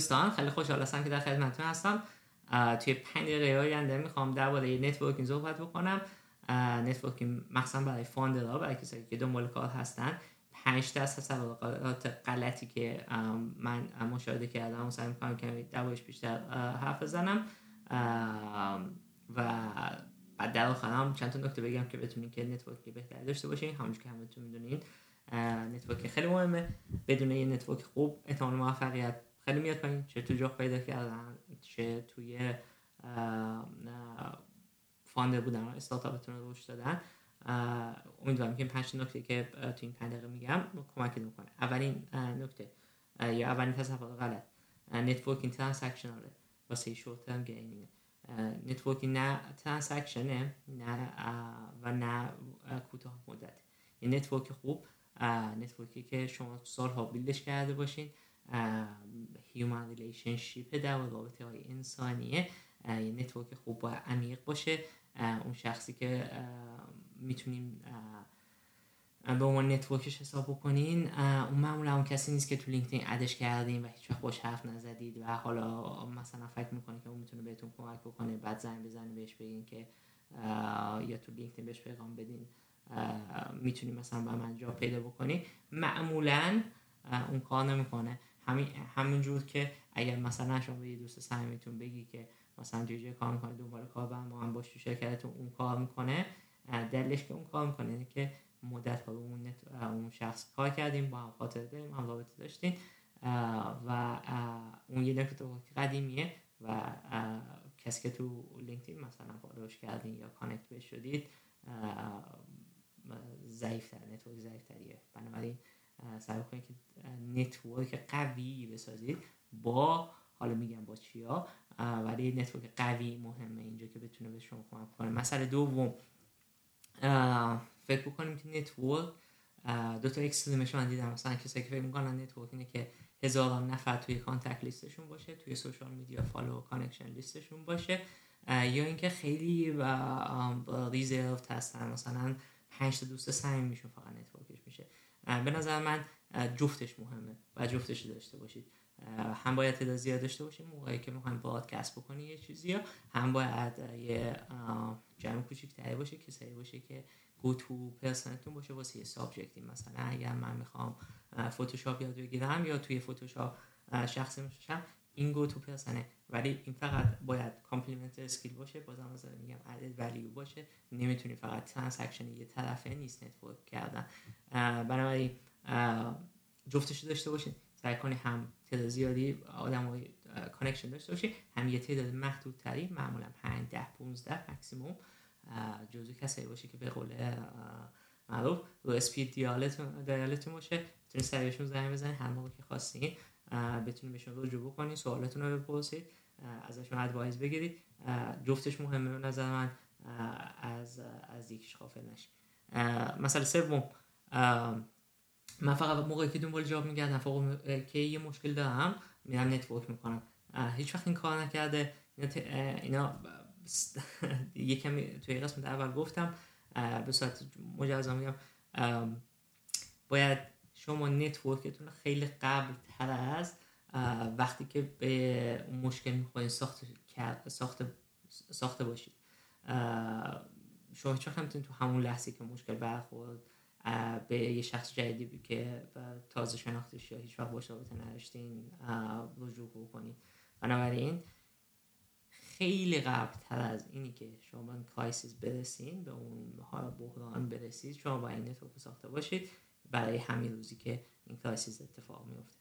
دوستان خیلی خوشحال هستم که در خدمتتون هستم. توی پنج دقیقه آینده می‌خوام درباره networking صحبت بکنم. networking مخصوصا برای founder ها برای کسایی که دنبال کار هستن. پنج دست تصورات غلطی که من مشاهده کردم و سعی می‌کنم که دربارش بیشتر حرف بزنم. و بعد در آخر چند تا نکته بگم که بتونین که network ی بهتری داشته باشین. همونجور که همتون می‌دونین. network خیلی مهمه. بدون یه network خوب احتمال موفقیت خیلی میاد پایین. چه تو job پیدا کردن چه توی founder بودن استارتاپتون رو رشد دادن. امیدوارم که این پنج نکته که تو این پنج دقیقه میگم کمک می‌کنه اولین نکته یا اولین تصور غلط networking transactional ه واسه short term gaining networking نه transaction ه نه و نه کوتاه مدت. این network خوب network ی که شما سالها build ش کرده باشین. human relationship در رابطه های انسانیه یه network خوب باید عمیق باشه. اون شخصی که می‌تونیم به عنوان network ش حساب بکنین اون معمولا اون کسی نیست که تو LinkedIn add ش کردین و هیچ وقت باش حرف نزدید و حالا مثلا فکر می‌کنه که اون می‌تونه بهتون کمک بکنه بعد زنگ بزنه بهش بگین که یا تو لینکدین بهش پیغام بدین. می‌تونی مثلا با من جا پیدا بکنی. معمولا اون کار نمی‌کنه. همین همینجور که اگر مثلا شما به یه دوست صمیمیتون بگی که مثلا جوجه کار می‌کنه دنبال کار با ما هم باش تو شرکتتون اون کار می‌کنه دلش که اون کار می‌کنه. اینه که مدت ها اون, اون شخص کار کردیم با هم خاطر داریم هم رابطه داشتیم و اون یه نکته قدیمیه و کسی که تو LinkedIn مثلا follow ش کردین یا connect شدید ضعیف تر network ضعیف بنابراین سعی کنید که network قوی بسازید. با حالا میگم با چیا ولی network قوی مهمه اینجا که بتونه به شما کمک کنه. مسئله دوم فکر بکنیم که network دو تا extreme ش من دیدم. مثلا کسایی که فکر می‌کنن network اینه که هزاران نفر توی contact listشون باشه توی social media follow connection listشون باشه. یا اینکه خیلی reserved هستن. مثلا پنج تا دوست صمیمی میشون فقط نتورکش میشه به نظر من جفتش مهمه و جفتش داشته باشید. هم باید تعداد زیاد داشته باشید موقعی که می‌خوایم کسب بکنی یه چیزی هم باید یه جمع کوچیک باشه کسایی باشه که go-to personتون باشه واسه یه subjectی. مثلا اگر من می‌خوام فتوشاپ یاد بگیرم یا توی فتوشاپ شخصی میشم این go-to personه ولی این فقط باید complement skill باشه بازم از میگم add value باشه. نمی‌تونی فقط transaction یه طرفه نیست network کردن. بنابراین جفتش داشته باشین. سعی کنی هم تعداد زیادی آدم connection داشته باشی هم یه تعداد محدود تری معمولا 5 10 15 مکسیموم جزو کسایی باشه که به قول معروف رو speed dialتون باشه. بتونید سریعشون زنگ بزنید هر موقع که خواستین بتونید بهشون رجوع بکنید سوالتون رو بپرسید. ازشون advice بگیرید. جفتش مهمه به نظر من از از یکیش غافل نشید مثلا سوم. من فقط موقعی که دنبال job میگردم فقط که یه مشکل دارم میرم network می‌کنم. هیچ وقت این کار نکرده. اینا یه کمی توی قسمت اول گفتم. به صورت مجزا میگم. باید شما نتورکتون خیلی قبل تر از وقتی که به مشکل می‌خواین ساخته ساخته ساخته باشید. شما هیچ وقت تو همون لحظه که مشکل برخورد به یه شخص جدیدی که تازه شناختش یا هیچ وقت باش رابطه نداشتین رجوع بکنید بنابراین خیلی قبل تر از اینی که شما به crisis برسین به اون بحران برسید شما با این network ساخته باشید برای همین روزی که این crisis اتفاق میفته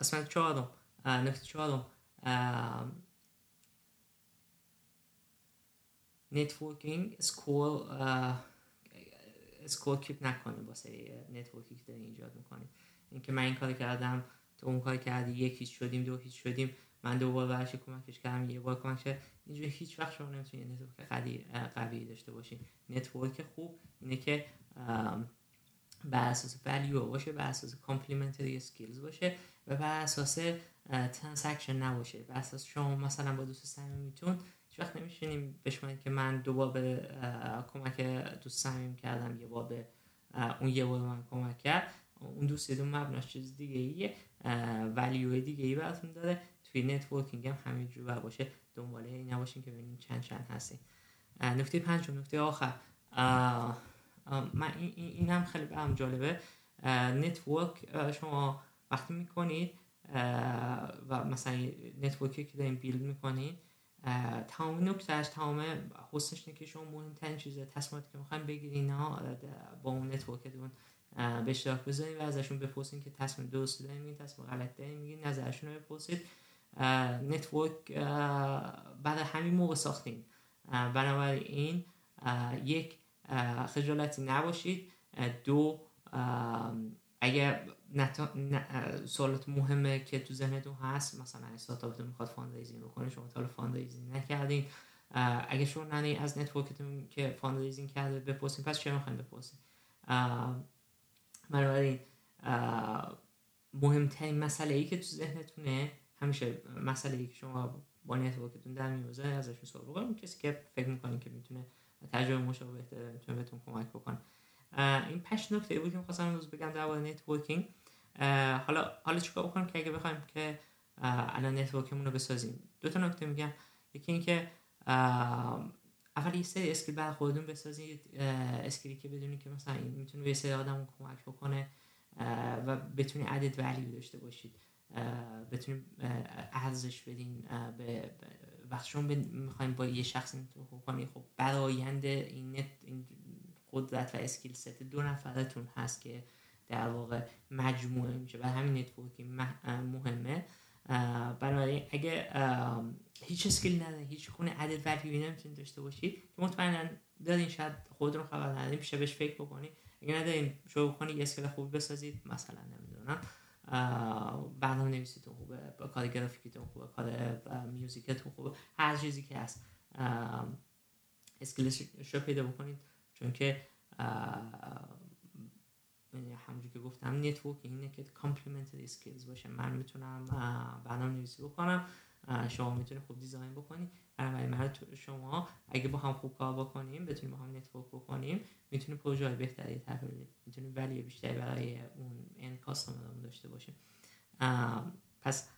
قسمت چهارم. نکته چهارم. networking score score keep نکنید واسه networkی که داری ایجاد می‌کنید اینکه من این کار کردم تو اون کار کردی یکیش شدیم دو هیچ شدیم من دو بار برش کمکش کردم یه بار کمکش اینجوری هیچ وقت شما نمی‌تونید network قوی داشته باشین network خوب اینه که بر اساس value باشه بر اساس complementary skills باشه و بر اساس transaction نباشه. بر اساس شما مثلا با دوست صمیمیتون هیچ وقت نمیشینیم بشمارید که من دو بار به کمک دوست صمیم کردم یه بار به اون یه بار من کمک کرد. اون دوستتون مبناش چیز دیگه ایه value دیگه ای براتون داره. توی networking هم همینجور باشه. دنباله این نباشین که ببینین چند چند هستین. نکته پنجم نکته آخر. من این, هم خیلی برام جالبه. network شما وقتی می‌کنید و مثلا networkی که دارین build می‌کنید تمام نکتهش تمام حسنش که شما مهمترین چیزه تصمیماتی که می‌خواین بگیرین با اون networkتون به اشتراک بذارین و ازشون بپرسین که تصمیم درست دارین میگین تصمیم غلط دارین میگین نظرشون رو بپرسید. network بعد همین موقع ساختین. بنابراین یک خجالتی نباشید. دو اگه سوالات مهمه که تو ذهنتون هست مثلا استارتاپتون می‌خواد fundraising بکنه شما تا fundraising نکردین. اگه شما نرین از networkتون که fundraising کرده بپرسین پس چرا می‌خواین بپرسین؟ بنابراین مهمترین مسئله ای که تو ذهنتونه همیشه مسئله ای که شما با networkتون در میون بذارین ازشون سوال بکنید. کسی که فکر می‌کنین که می‌تونه تجربه مشابه می‌تونه بهتون کمک بکنه این پنج نکته بود که می‌خواستم امروز بگم درباره networking حالا حالا چیکار بکنم که اگه بخوایم که الان networkمون رو بسازیم. دو تا نکته میگم. یکی اینکه اول یه سری skill برای خودتون بسازید. skillی که بدونید که مثلا می‌تونه یه سری آدم کمک بکنه و بتونید added value داشته باشید. بتونید ارزش بدین به وقتی شما می‌خوایم با یه شخص کنید خب برآینده این net این قدرت و skill set دو نفرتون هست که در واقع مجموعه میشه. و همین networkی مهمه. بنابراین اگه هیچ skill ندارین هیچ خونه added valueی نمی‌تونید داشته باشید که مطمئنا دارین شاید خودتون خبر ندارین پیش بهش فکر بکنید اگه ندارین شروع کنید یه skill خوب بسازید مثلا نمی‌دونم. برنامه نویسیتون خوبه با کار گرافیکیتون خوبه کار musicتون خوبه هر چیزی که هست. skillش رو پیدا بکنید چون که همونجور که گفتم network اینه که complementary skills باشه. من می‌تونم برنامه نویسی بکنم شما می‌تونید خوب design بکنید من شما اگه با هم خوب کار بکنیم بتونیم با هم network بکنیم می‌تونیم پروژه های بهتری بدیم. می‌تونیم value بیشتری برای اون این customerمون داشته باشیم. پس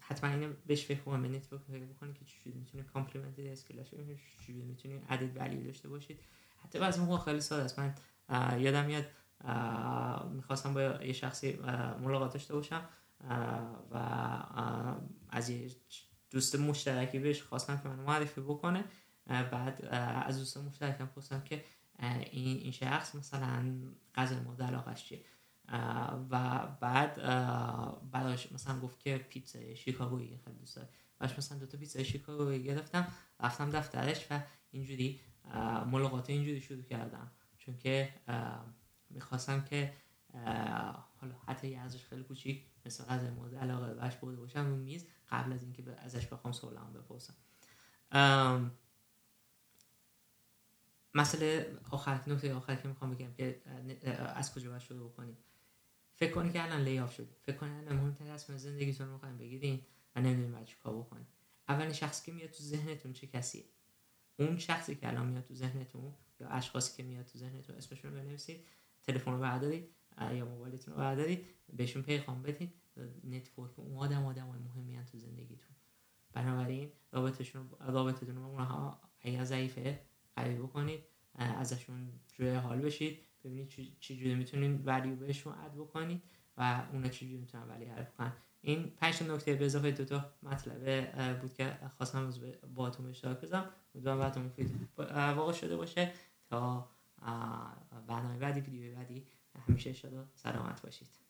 حتما اینو بهش فکر کنم network بکنید که چجوری می‌تونه complementary skill چجوری می‌تونید added value داشته باشید. حتی بعضی موقع خیلی ساده است. من یادم میاد می‌خواستم با یه شخصی ملاقات داشته باشم و از یه دوست مشترکی بهش خواستم که من معرفی بکنه. بعد از دوست مشترکم پرسیدم که این این شخص مثلا غذای مورد علاقش چیه؟ و بعد بعدش مثلا گفت که پیتزا شیکاگویی خیلی دوست داره. بعدش مثلا دو تا پیتزا شیکاگویی گرفتم رفتم دفترش و اینجوری ملاقات اینجوری شروع کردم. چون که می‌خواستم که حالا حتی یه ازش خیلی کوچیک مثل غذای مورد علاقه بهش برده باشم رو میز قبل از اینکه ازش بخوام سوالم بپرسم. مسئله آخر نکته آخر که می‌خوام بگم که از کجا باید شروع بکنیم فکر کنید که الان لیاف شد فکر کنید الان مهمترین تصمیم زندگیتون رو می‌خوایم بگیرین و نمی‌دونید باید کار بکنید اولین شخصی که میاد تو ذهنتون چه کسیه؟ اون شخصی که الان میاد تو ذهنتون یا اشخاصی که میاد تو ذهنتون اسمشون رو بنویسید تلفن رو بردارید. یا موبایلتون رو بردارید بهشون پیغام بدید network اون آدم آدم های مهمی تو زندگیتون. بنابراین رابطتون رابطتون رو اونها اگر ضعیفه قوی بکنید. ازشون جویای حال بشید. ببینید چجوری می‌تونید value بهشون add بکنید و اونا چجوری می‌تونن ولی حرف کنن این پنج نکته به اضافه دو تا مطلب بود که خواستم با تو اشتراک بزنم امیدوارم براتون مفید واقع شده باشه. تا برنامه بعدی ویدیو بعدی همیشه شده سلامت باشید.